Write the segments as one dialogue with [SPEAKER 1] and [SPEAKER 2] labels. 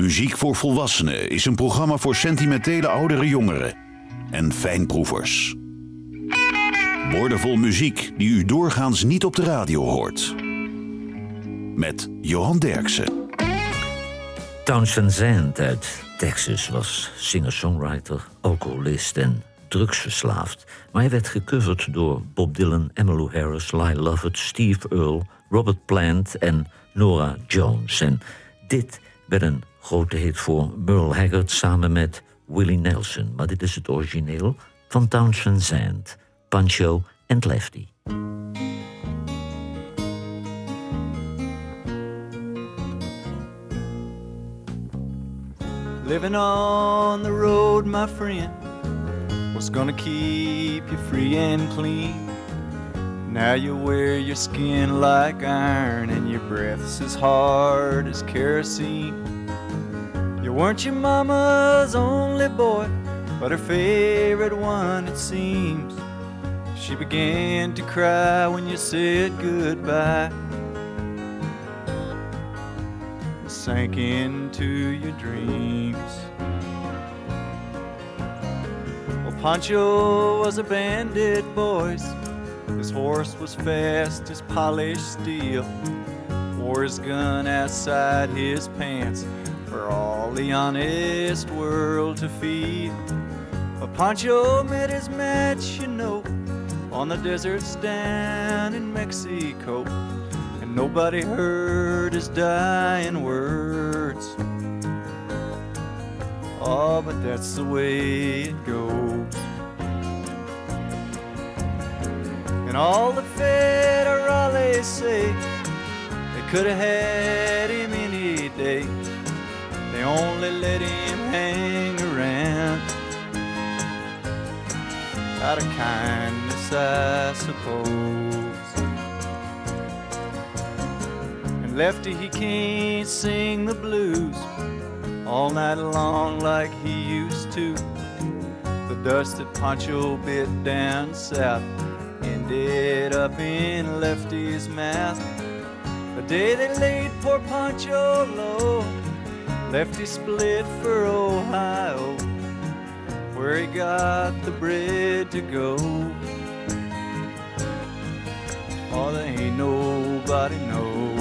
[SPEAKER 1] Muziek voor Volwassenen is een programma voor sentimentele oudere jongeren en fijnproevers. Woordenvol muziek die u doorgaans niet op de radio hoort. Met Johan Derksen.
[SPEAKER 2] Townsend Zand uit Texas was singer-songwriter, alcoholist en drugsverslaafd. Maar hij werd gecoverd door Bob Dylan, Emmylou Harris, Lyle Lovett, Steve Earle, Robert Plant en Nora Jones. En dit werd een grote hit voor Merle Haggard samen met Willie Nelson. Maar dit is het origineel van Townsend Zand, Pancho en Lefty.
[SPEAKER 3] Living on the road, my friend, what's gonna keep you free and clean? Now you wear your skin like iron and your breath's as hard as kerosene. Weren't your mama's only boy, but her favorite one, it seems. She began to cry when you said goodbye. Sank into your dreams. Well, Pancho was a bandit, boys. His horse was fast as polished steel. Wore his gun outside his pants for all the honest world to feed. But Pancho met his match, you know, on the deserts down in Mexico. And nobody heard his dying words. Oh, but that's the way it goes. And all the federales say they could have had him any day. Only let him hang around out of kindness, I suppose. And Lefty, he can't sing the blues all night long like he used to. The dust that Pancho bit down south ended up in Lefty's mouth. The day they laid poor Pancho low, Lefty split for Ohio, where he got the bread to go. Oh, there ain't nobody knows.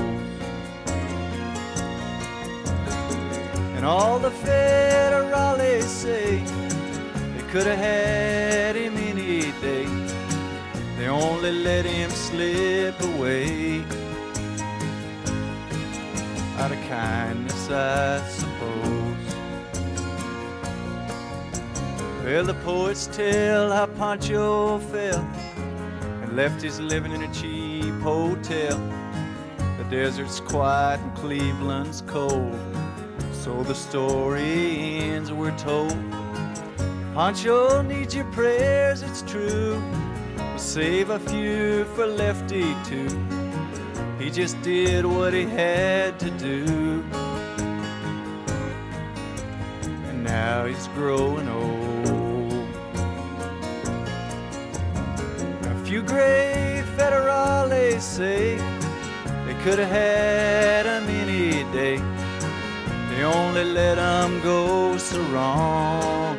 [SPEAKER 3] And all the federales say they could have had him any day. They only let him slip away out of kindness, I suppose. Well, the poets tell how Pancho fell and left his living in a cheap hotel. The desert's quiet and Cleveland's cold, so the story ends, we're told. Pancho needs your prayers, it's true. We'll save a few for Lefty too. He just did what he had to do. And now he's growing old. A few gray federales say they could have had him any day. They only let him go so wrong.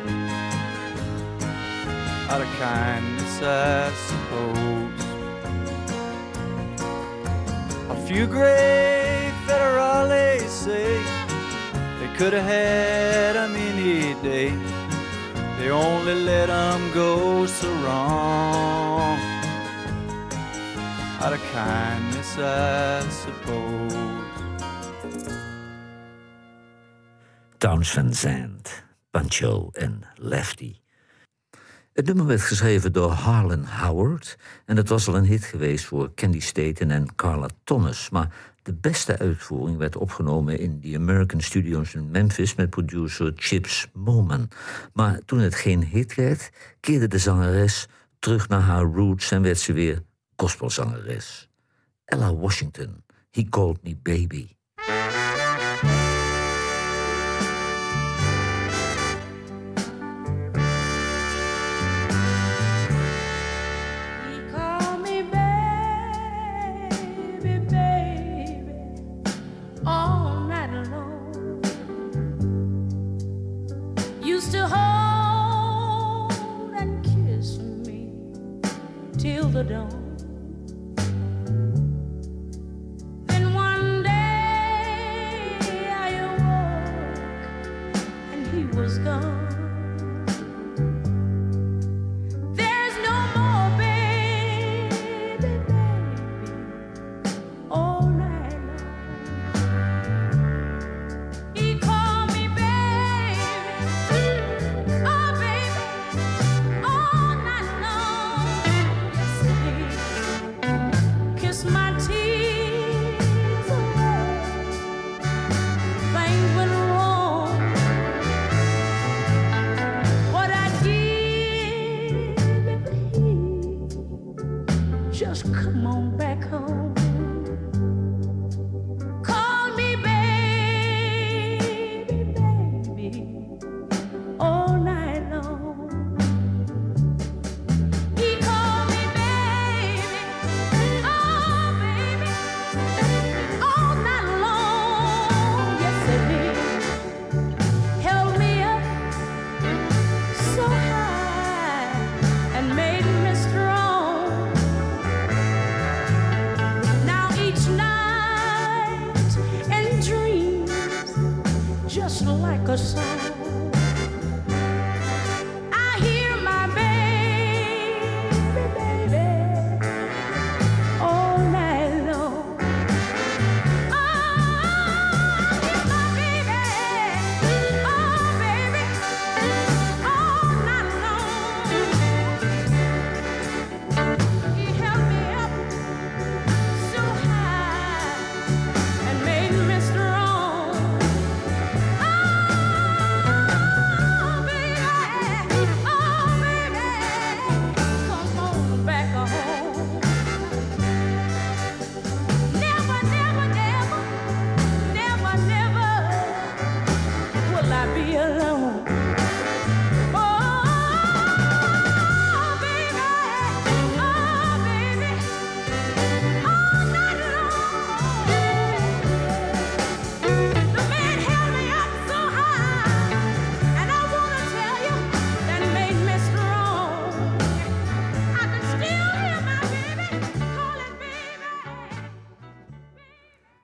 [SPEAKER 3] Out of kindness, I suppose. Few gray federales say they could have had him any day. They only let him go so wrong. Out of kindness, I suppose.
[SPEAKER 2] Townes Van Zandt, Pancho en Lefty. Het nummer werd geschreven door Harlan Howard en het was al een hit geweest voor Candy Staten en Carla Thomas. Maar de beste uitvoering werd opgenomen in de American Studios in Memphis met producer Chips Moman. Maar toen het geen hit werd, keerde de zangeres terug naar haar roots en werd ze weer gospelzangeres. Ella Washington, He Called Me Baby.
[SPEAKER 4] The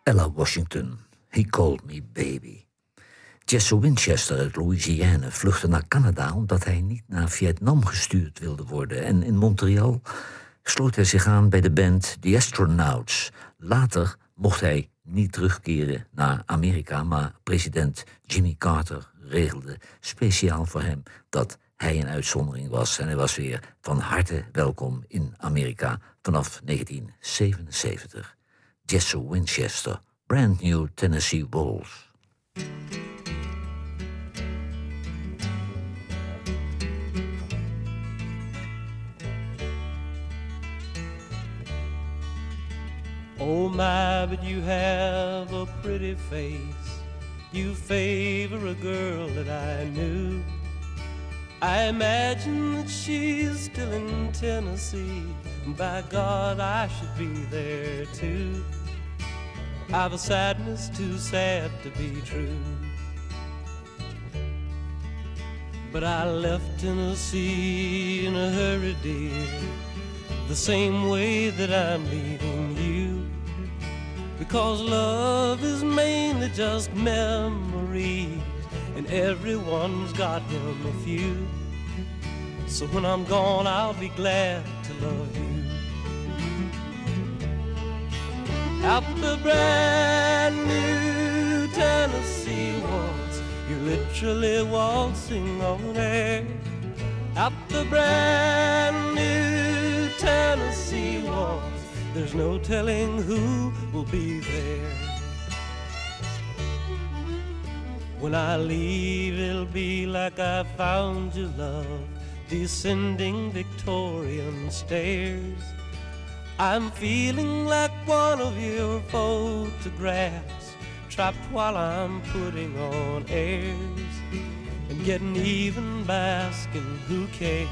[SPEAKER 2] Ella Washington, He Called Me Baby. Jesse Winchester uit Louisiana vluchtte naar Canada omdat hij niet naar Vietnam gestuurd wilde worden. En in Montreal sloot hij zich aan bij de band The Astronauts. Later mocht hij niet terugkeren naar Amerika, maar president Jimmy Carter regelde speciaal voor hem dat hij een uitzondering was. En hij was weer van harte welkom in Amerika vanaf 1977. Jesse Winchester, Brand New Tennessee Waltz.
[SPEAKER 5] Oh my, but you have a pretty face. You favor a girl that I knew. I imagine that she's still in Tennessee. By God, I should be there too. I've a sadness too sad to be true. But I left Tennessee in a hurry, dear, the same way that I'm leaving you. Because love is mainly just memories, and everyone's got him a few. So when I'm gone, I'll be glad to love you. Out the brand new Tennessee waltz, you're literally waltzing on air. Out the brand new Tennessee waltz, there's no telling who will be there. When I leave, it'll be like I found you, love, descending Victorian stairs. I'm feeling like one of your photographs, trapped while I'm putting on airs and getting even basking who cares.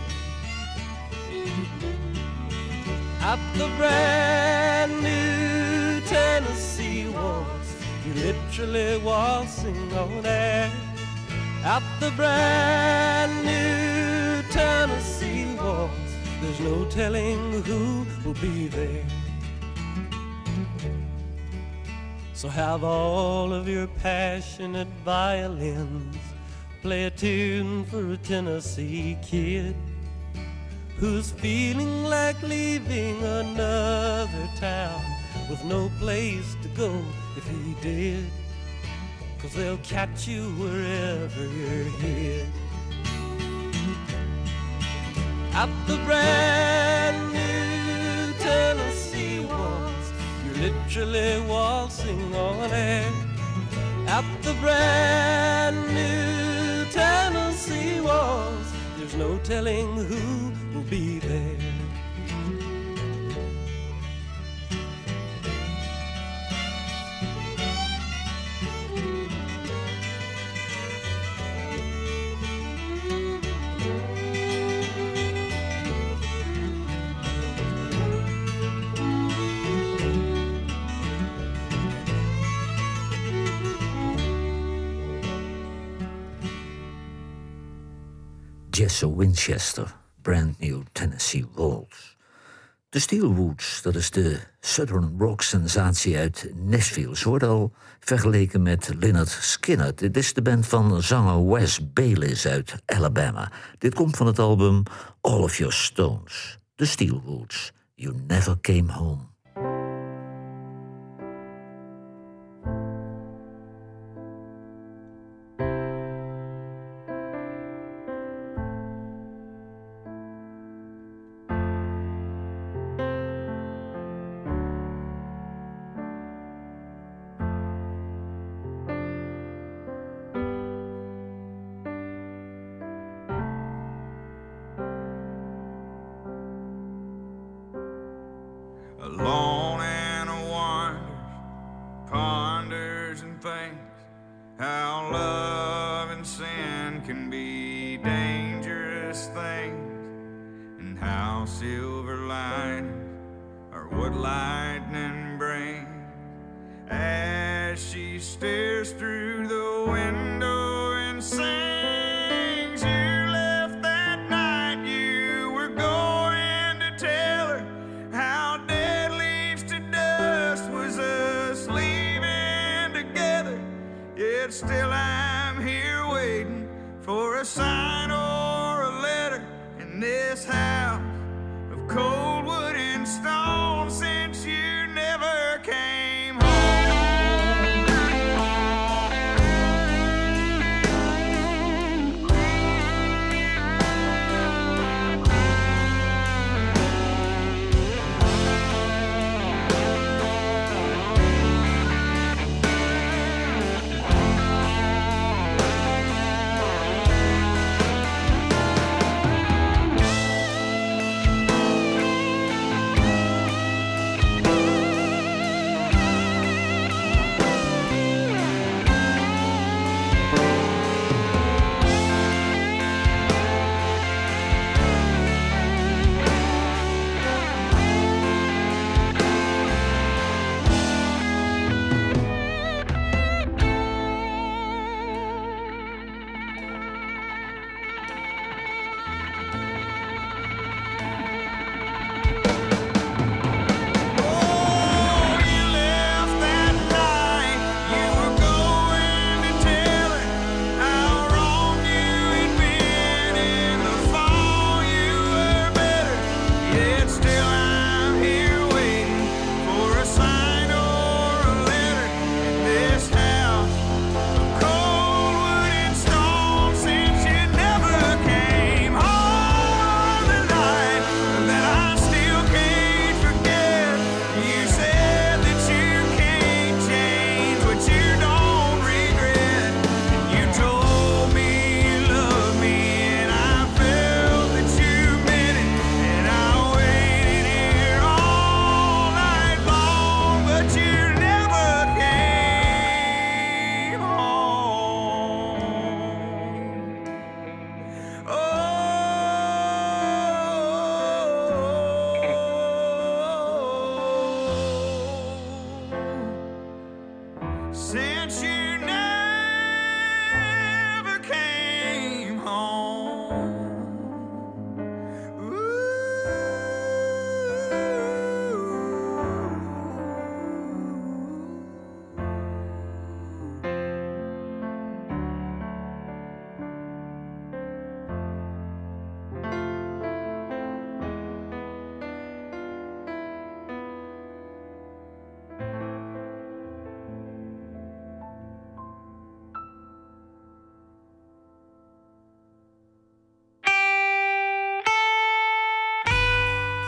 [SPEAKER 5] At the brand new Tennessee waltz, you literally waltzing on air. Out the brand new Tennessee waltz, there's no telling who will be there. So have all of your passionate violins play a tune for a Tennessee kid who's feeling like leaving another town with no place to go if he did. Cause they'll catch you wherever you're hid. At the brand new Tennessee literally waltzing on air. At the brand new Tennessee waltz, there's no telling who will be there.
[SPEAKER 2] Jesse Winchester, Brand New Tennessee Waltz. De Steelwoods, dat is de Southern rock sensatie uit Nashville. Ze wordt al vergeleken met Lynyrd Skynyrd. Dit is de band van zanger Wes Bayliss uit Alabama. Dit komt van het album All of Your Stones. De Steelwoods, You Never Came Home.
[SPEAKER 6] How silver linings are what lightning brings. As she stares through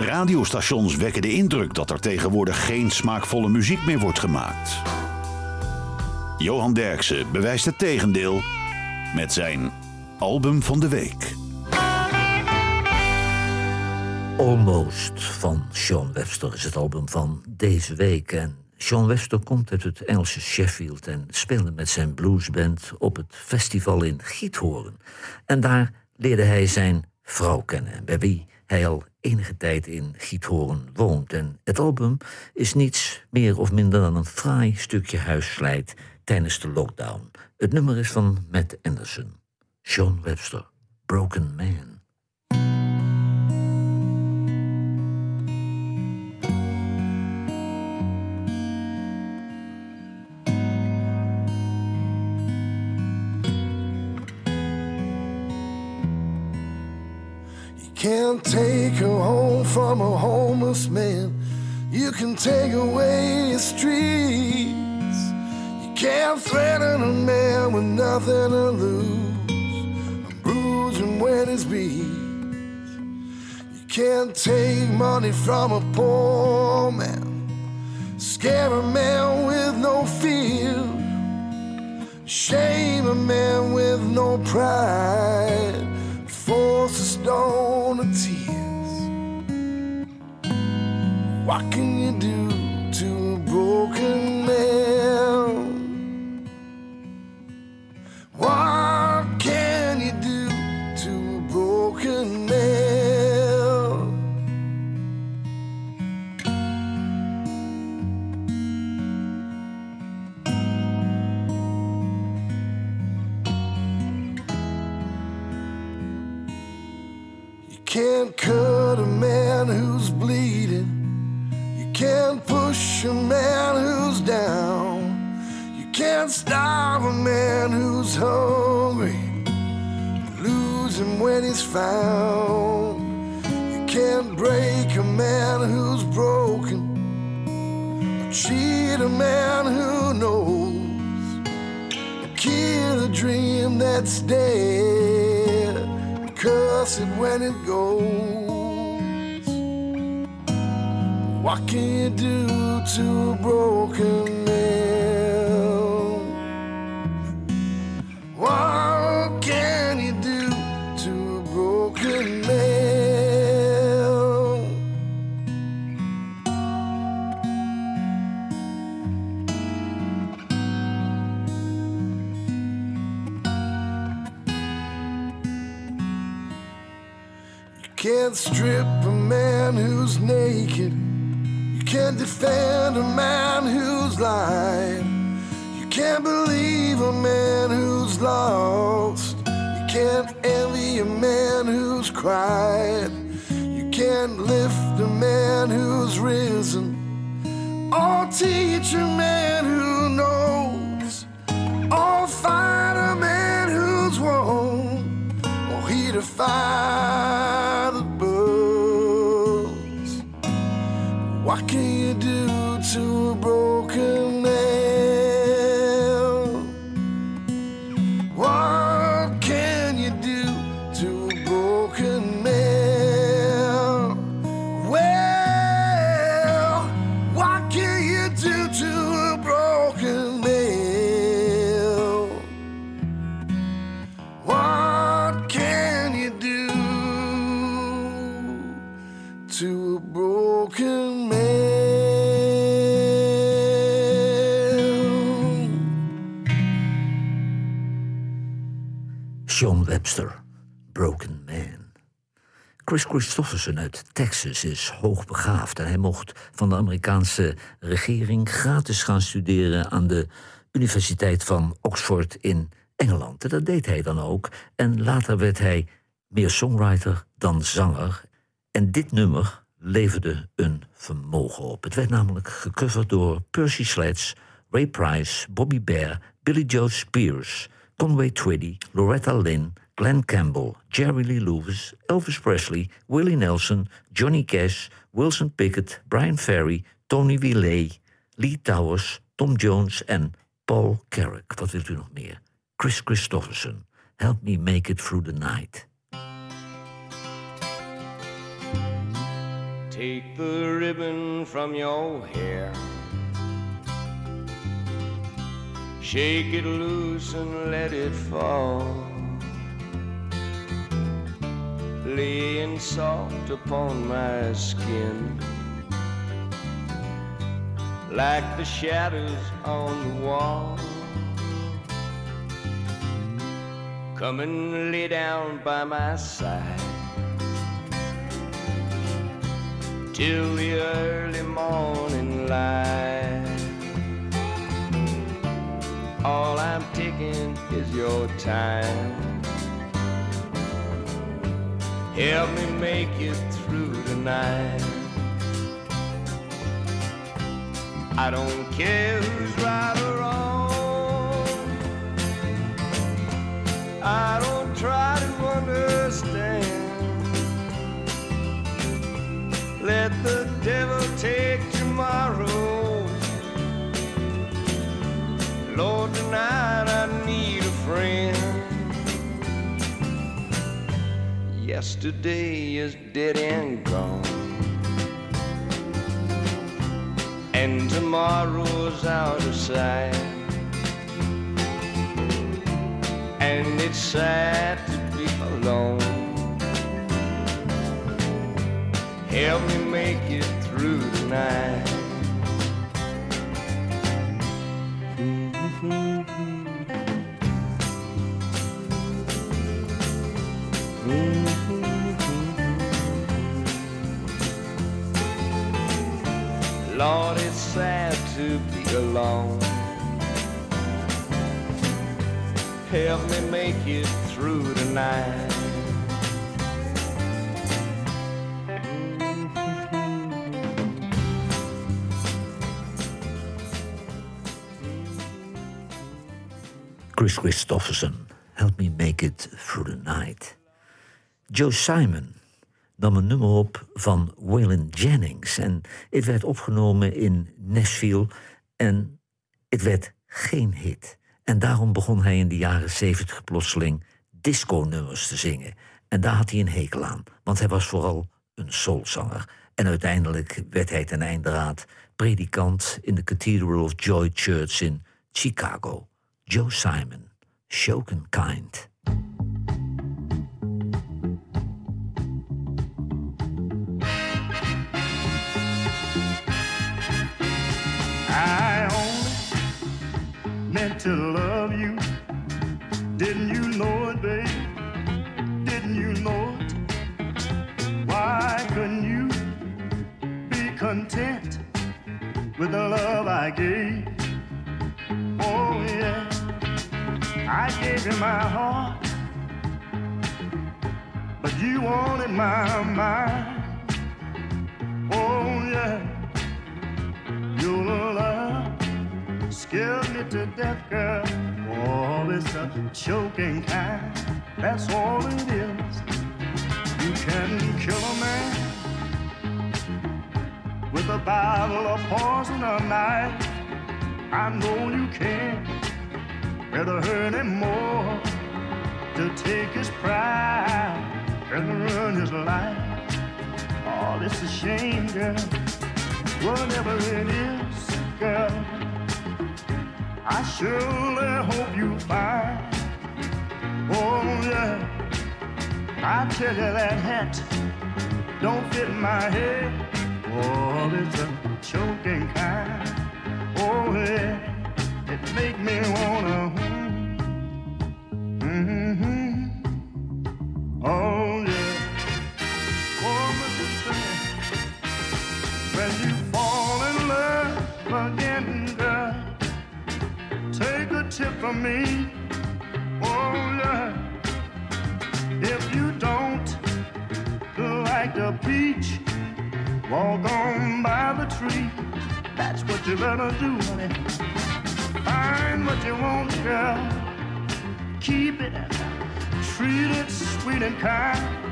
[SPEAKER 1] Radiostations wekken de indruk dat er tegenwoordig geen smaakvolle muziek meer wordt gemaakt. Johan Derksen bewijst het tegendeel met zijn album van de week.
[SPEAKER 2] Almost van Sean Webster is het album van deze week. En Sean Webster komt uit het Engelse Sheffield en speelde met zijn bluesband op het festival in Giethoorn. En daar leerde hij zijn vrouw kennen, bij wie hij al enige tijd in Giethoorn woont. En het album is niets meer of minder dan een fraai stukje huisslijt tijdens de lockdown. Het nummer is van Matt Anderson. Sean Webster, Broken Man.
[SPEAKER 7] Can't take her home from a homeless man. You can take away his streets. You can't threaten a man with nothing to lose. Bruise him when he's beat. You can't take money from a poor man. Scare a man with no fear. Shame a man with no pride. Force a stone of tears. What can you do It when it goes. What can you do to a broken can't strip a man who's naked. You can't defend a man who's lied. You can't believe a man who's lost. You can't envy a man who's cried. You can't lift a man who's risen. Or teach a man who knows. Or find a man who's won. Or he defy What can you do to Broken Man.
[SPEAKER 2] Chris Christofferson uit Texas is hoogbegaafd en hij mocht van de Amerikaanse regering gratis gaan studeren aan de Universiteit van Oxford in Engeland. En dat deed hij dan ook. En later werd hij meer songwriter dan zanger. En dit nummer leverde een vermogen op. Het werd namelijk gecoverd door Percy Sledge, Ray Price, Bobby Bear, Billy Joe Spears, Conway Twitty, Loretta Lynn, Glen Campbell, Jerry Lee Lewis, Elvis Presley, Willie Nelson, Johnny Cash, Wilson Pickett, Bryan Ferry, Tony Willey, Lee Towers, Tom Jones en Paul Carrack. Wat wilt u nog meer? Kris Kristofferson, Help Me Make It Through the Night.
[SPEAKER 8] Take the ribbon from your hair. Shake it loose and let it fall. Laying soft upon my skin. Like the shadows on the wall. Come and lay down by my side. till the early morning light. All I'm taking is your time. Help me make it through the night. I don't care who's right or wrong. I don't try to understand. Let the devil take tomorrow. Lord, tonight Yesterday is dead and gone. And tomorrow's out of sight. And it's sad to be alone. Help me make it through the night. To be alone. Help me make it through the night.
[SPEAKER 2] Kris Kristofferson, Help Me Make It Through the Night. Joe Simon nam een nummer op van Waylon Jennings. En het werd opgenomen in Nashville en het werd geen hit. En daarom begon hij in de jaren zeventig plotseling disco-nummers te zingen. En daar had hij een hekel aan, want hij was vooral een soulzanger. En uiteindelijk werd hij ten einderaad predikant in de Cathedral of Joy Church in Chicago. Joe Simon, Shoken Kind.
[SPEAKER 9] I gave you my heart, but you wanted my mind. Oh, yeah. Your love scared me to death, girl. Oh, it's a choking kind. That's all it is. You can kill a man with a bottle of poison or knife. I know you can. Rather hurt him more to take his pride and ruin his life. Oh, it's a shame, girl. Whatever it is, girl, I surely hope you find. Oh, yeah. I tell you that hat don't fit my head. Oh, it's a choking kind. Oh, yeah. It make me wanna. Me. Oh, yeah. If you don't like the peach, walk on by the tree. That's what you better do, honey. Find what you want, girl. Keep it, treat it sweet and kind.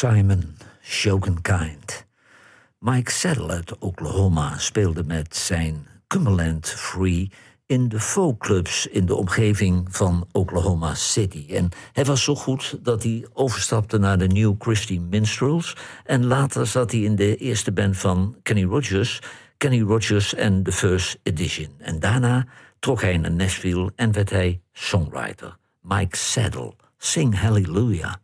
[SPEAKER 2] Simon, Shogunkind. Mike Saddle uit Oklahoma speelde met zijn Cumberland Free in de folkclubs in de omgeving van Oklahoma City. En hij was zo goed dat hij overstapte naar de New Christie Minstrels. En later zat hij in de eerste band van Kenny Rogers, Kenny Rogers and the First Edition. En daarna trok hij naar Nashville en werd hij songwriter. Mike Saddle, Sing Hallelujah.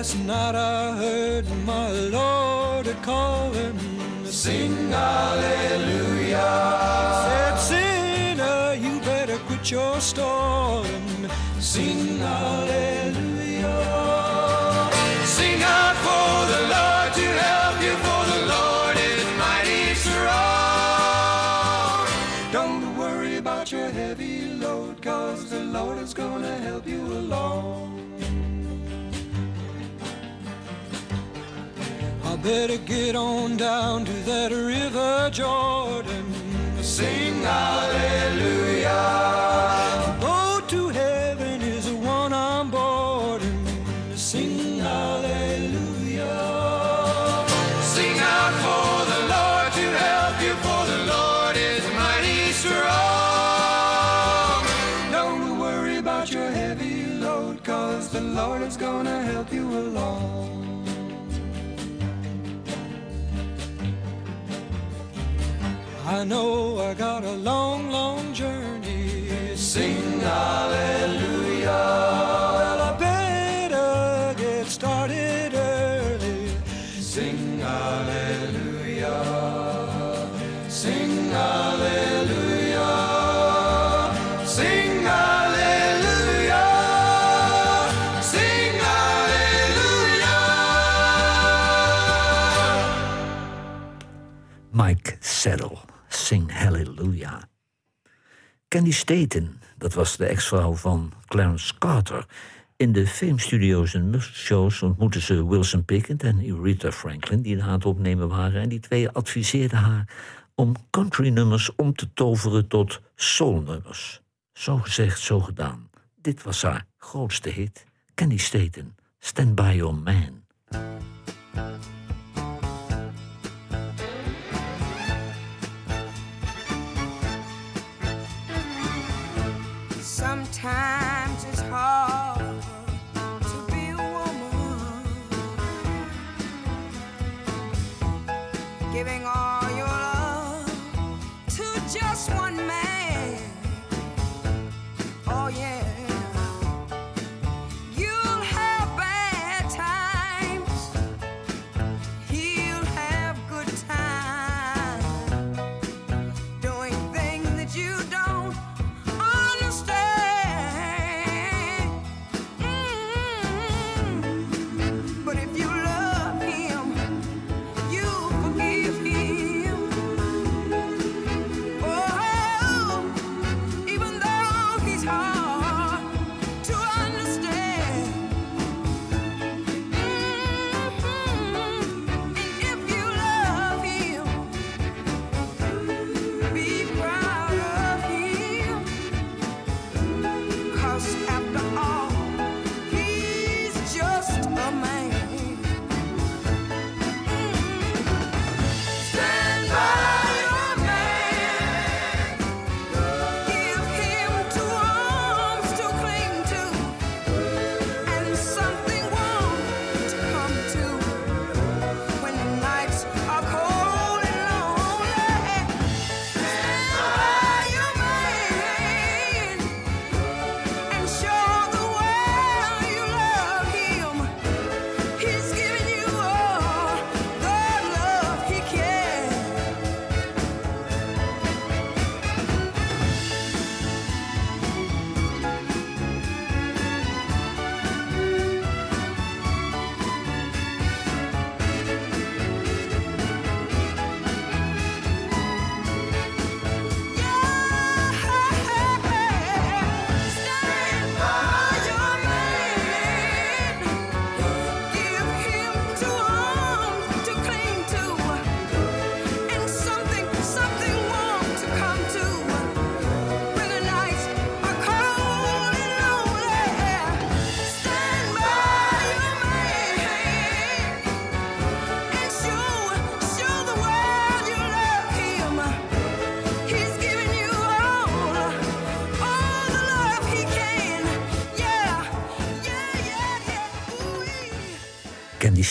[SPEAKER 10] Last night I heard my Lord a calling.
[SPEAKER 5] Sing hallelujah.
[SPEAKER 10] Said, sinner, you better quit your stalling.
[SPEAKER 5] Sing hallelujah. Sing out for the Lord to help you, for the Lord is mighty strong.
[SPEAKER 10] Don't worry about your heavy load, cause the Lord is gonna help you along. Better get on down to that river Jordan.
[SPEAKER 5] Sing hallelujah.
[SPEAKER 10] Go to heaven is the one I'm boarding. Sing hallelujah.
[SPEAKER 5] Sing out for the Lord to help you, for the Lord is mighty strong.
[SPEAKER 10] Don't worry about your heavy load, cause the Lord is gonna help you along. I know I got a long, long journey.
[SPEAKER 5] Sing hallelujah.
[SPEAKER 10] Well, I better get started early.
[SPEAKER 5] Sing hallelujah. Sing hallelujah. Sing hallelujah. Sing hallelujah.
[SPEAKER 2] Mike Hallelujah. Candy Staten, dat was de ex-vrouw van Clarence Carter. In de filmstudio's en musicalshows ontmoetten ze Wilson Pickett en Aretha Franklin... die aan het opnemen waren. En die twee adviseerden haar om countrynummers om te toveren tot soulnummers. Zo gezegd, zo gedaan. Dit was haar grootste hit. Candy Staten, Stand By Your Man.
[SPEAKER 11] Giving all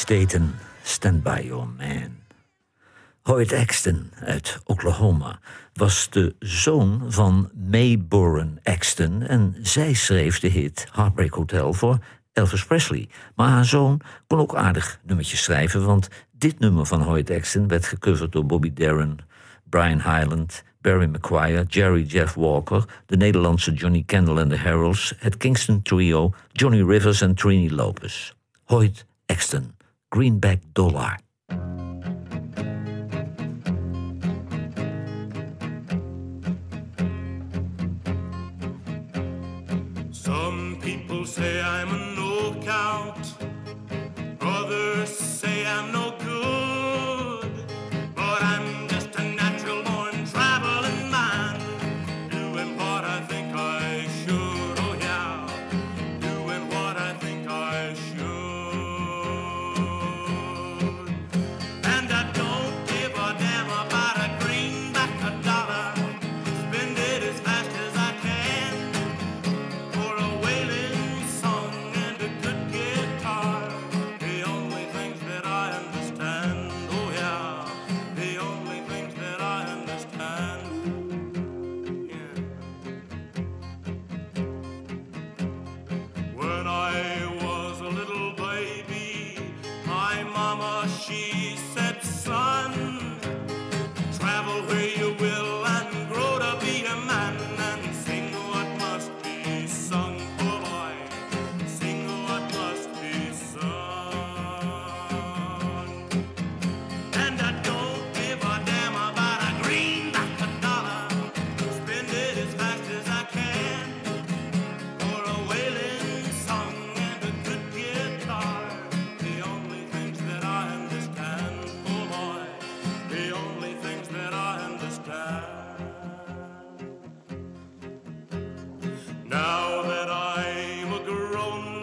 [SPEAKER 2] Staten, Stand By Your Man. Hoyt Axton uit Oklahoma was de zoon van Mayborn Axton en zij schreef de hit Heartbreak Hotel voor Elvis Presley. Maar haar zoon kon ook aardig nummertjes schrijven, want dit nummer van Hoyt Axton werd gecoverd door Bobby Darren, Brian Hyland, Barry McGuire, Jerry Jeff Walker, de Nederlandse Johnny Kendall en de Harolds, het Kingston Trio, Johnny Rivers en Trini Lopez. Hoyt Axton. greenback dollar.
[SPEAKER 12] Some people say I'm a count others say I'm no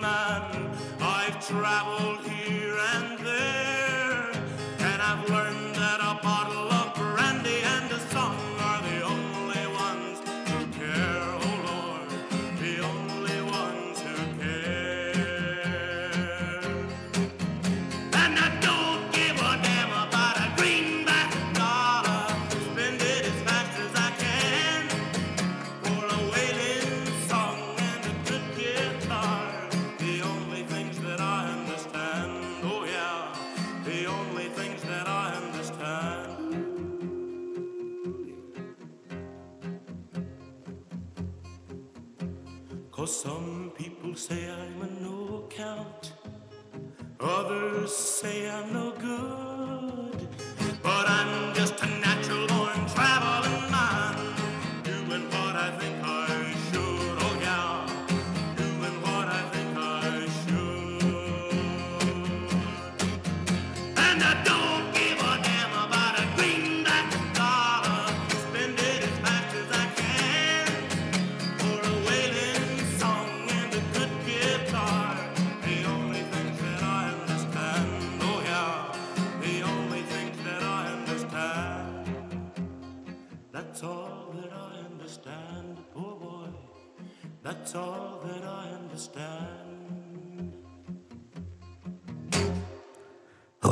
[SPEAKER 12] man. I've traveled here.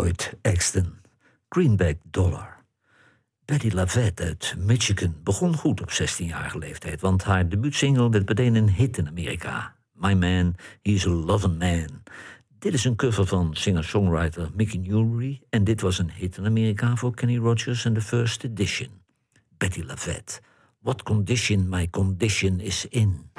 [SPEAKER 2] Lloyd Axton, Greenback Dollar. Betty Lavette uit Michigan begon goed op 16-jarige leeftijd, want haar debuutsingle werd meteen een hit in Amerika. My Man, He's a Lovin' Man. Dit is een cover van singer-songwriter Mickey Newry en dit was een hit in Amerika voor Kenny Rogers en de First Edition. Betty Lavette, What Condition My Condition Is In.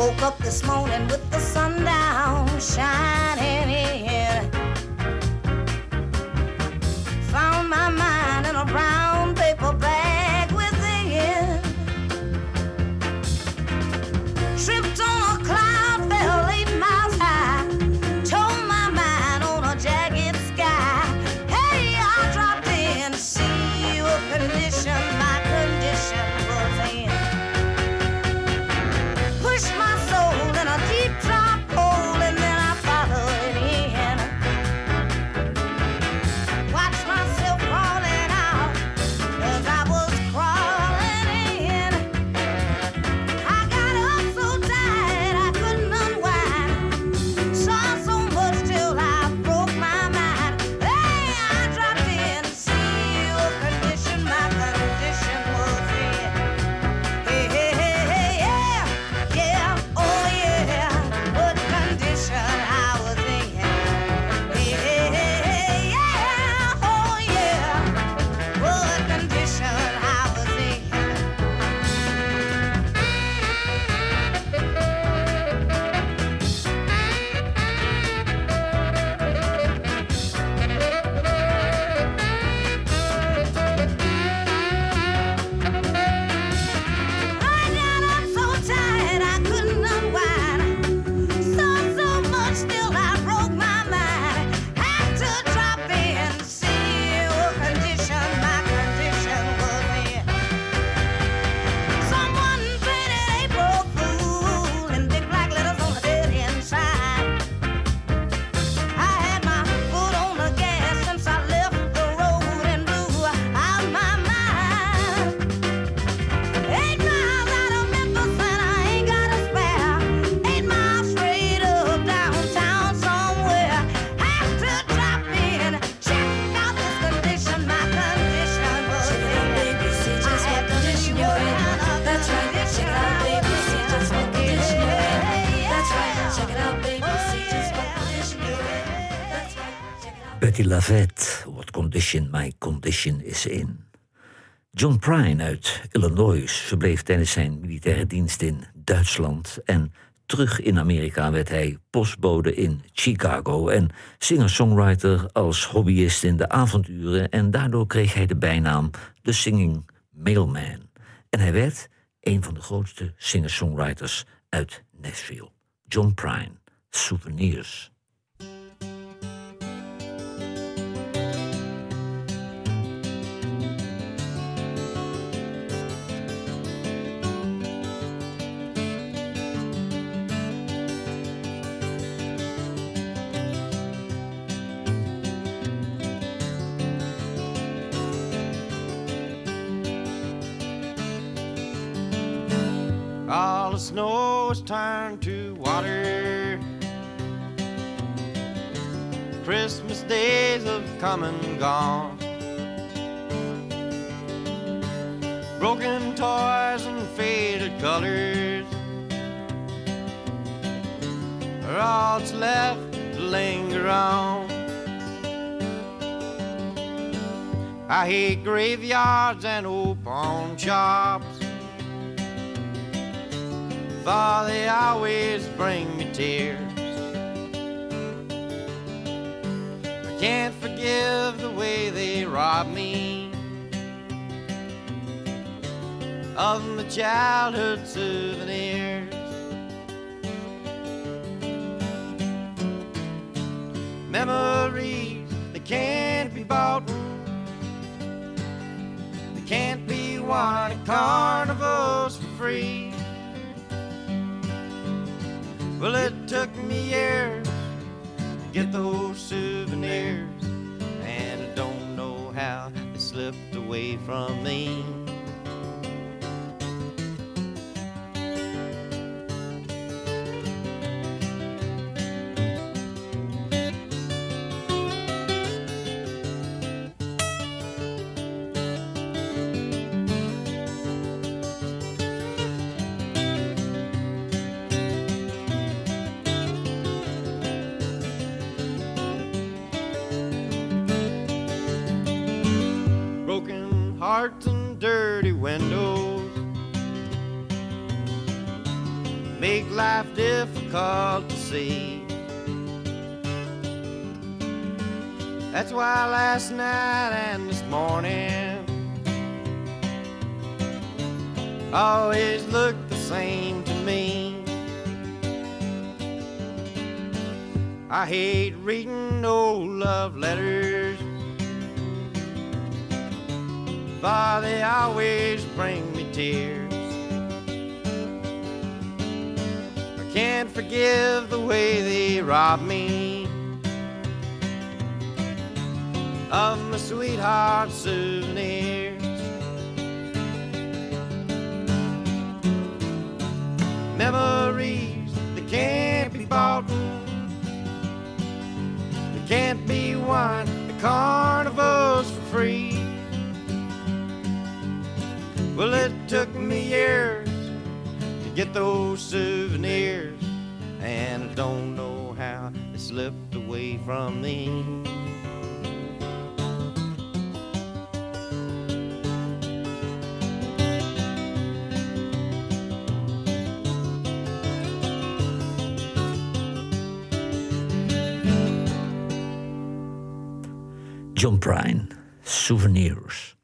[SPEAKER 13] Woke up this morning with the sun down shining. What Condition My Condition
[SPEAKER 2] Is In. John Prine uit Illinois verbleef tijdens zijn militaire dienst in Duitsland en terug in Amerika werd hij postbode in Chicago en singer-songwriter als hobbyist in de avonduren en daardoor kreeg hij de bijnaam The Singing Mailman. En hij werd een van de grootste singer-songwriters uit Nashville. John Prine, Souvenirs.
[SPEAKER 14] Come and gone. Broken toys and faded colors are all that's left to linger on. I hate graveyards and old pawn shops for they always bring me tears. Can't forgive the way they rob me of my childhood souvenirs. Memories that can't be bought, they can't be won at carnivals for free. Well, it took me years get those souvenirs, and I don't know how they slipped away from me. Why last night and this morning always look the same to me. I hate reading old love letters for they always bring me tears. I can't forgive the way they rob me of my sweetheart's souvenirs. Memories that can't be bought, that can't be won the carnivals for free. Well, it took me years to get those souvenirs, and I don't know how they slipped away from me.
[SPEAKER 2] John Prine, Souvenirs.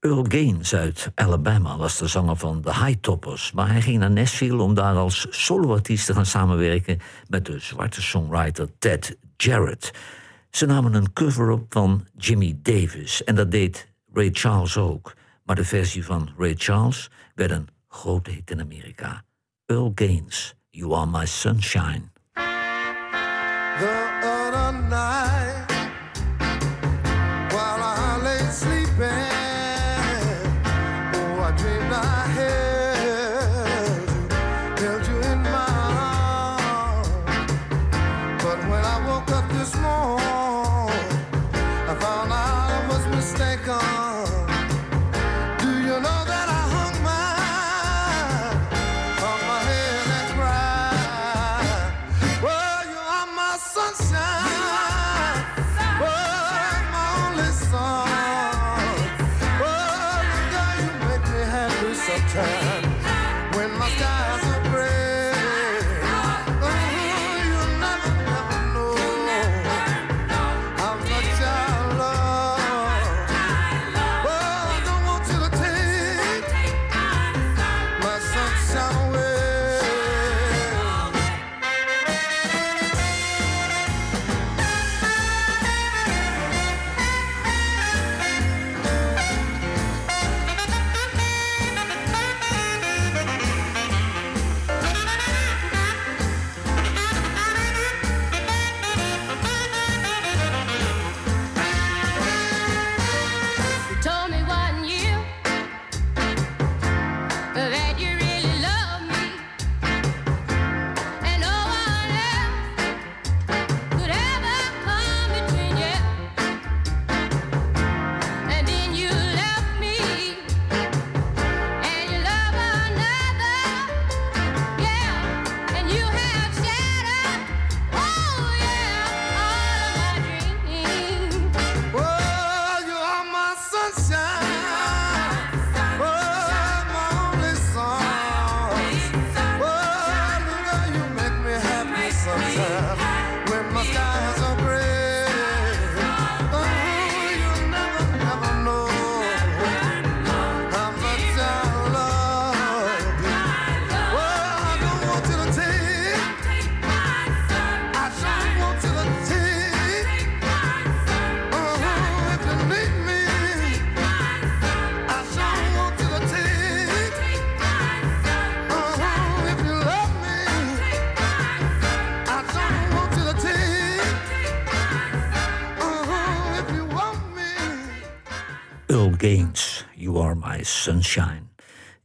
[SPEAKER 2] Earl Gaines uit Alabama was de zanger van The High Toppers, maar hij ging naar Nashville om daar als soloartiest te gaan samenwerken met de zwarte songwriter Ted Jarrett. Ze namen een cover-up van Jimmy Davis en dat deed Ray Charles ook. Maar de versie van Ray Charles werd een grote hit in Amerika. Earl Gaines, You Are My Sunshine.
[SPEAKER 7] The night,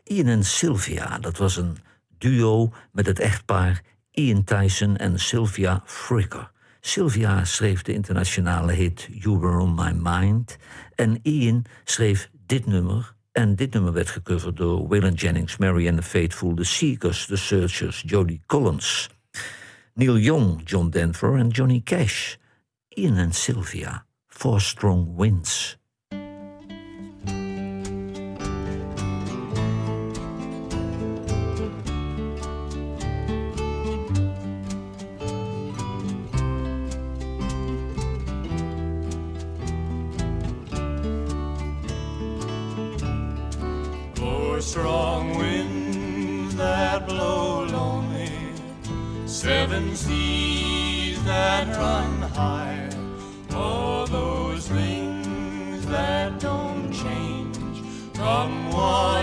[SPEAKER 2] Ian en Sylvia, dat was een duo met het echtpaar Ian Tyson en Sylvia Fricker. Sylvia schreef de internationale hit You Were On My Mind. En Ian schreef dit nummer. En dit nummer werd gecoverd door Waylon Jennings, Mary and the Faithful, The Seekers, The Searchers, Jodie Collins. Neil Young, John Denver en Johnny Cash. Ian en Sylvia, Four Strong Winds.
[SPEAKER 5] Four strong winds that blow lonely, seven seas that run high, all those things that don't change, come what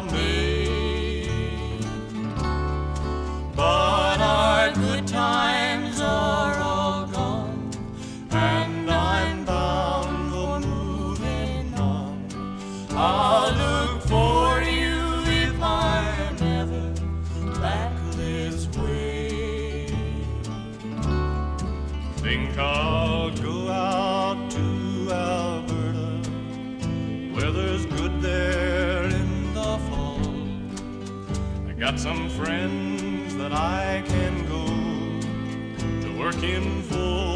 [SPEAKER 5] in for.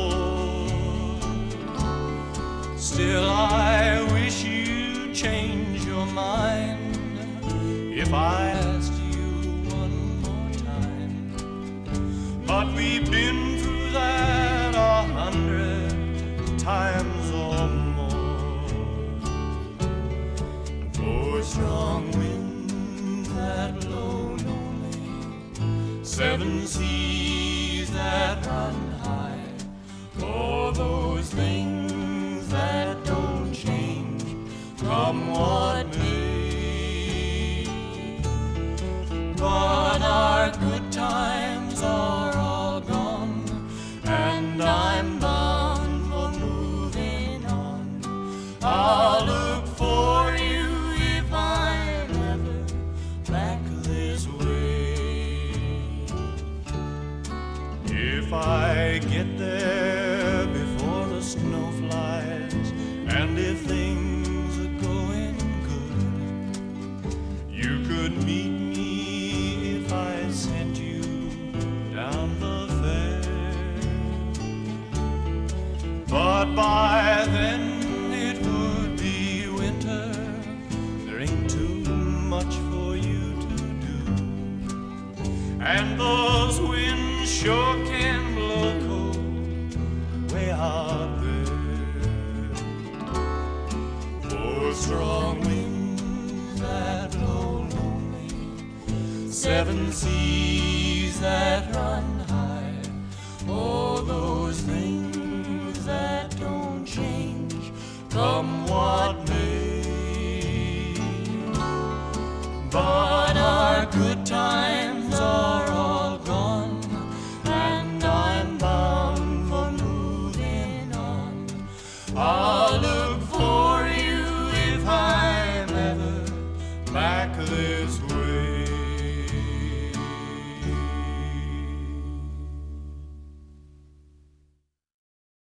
[SPEAKER 5] Still, I wish you'd change your mind if I asked you one more time. But we've been through that a hundred times or more. Four strong winds that blow lonely, seven seas that those things that don't change, come what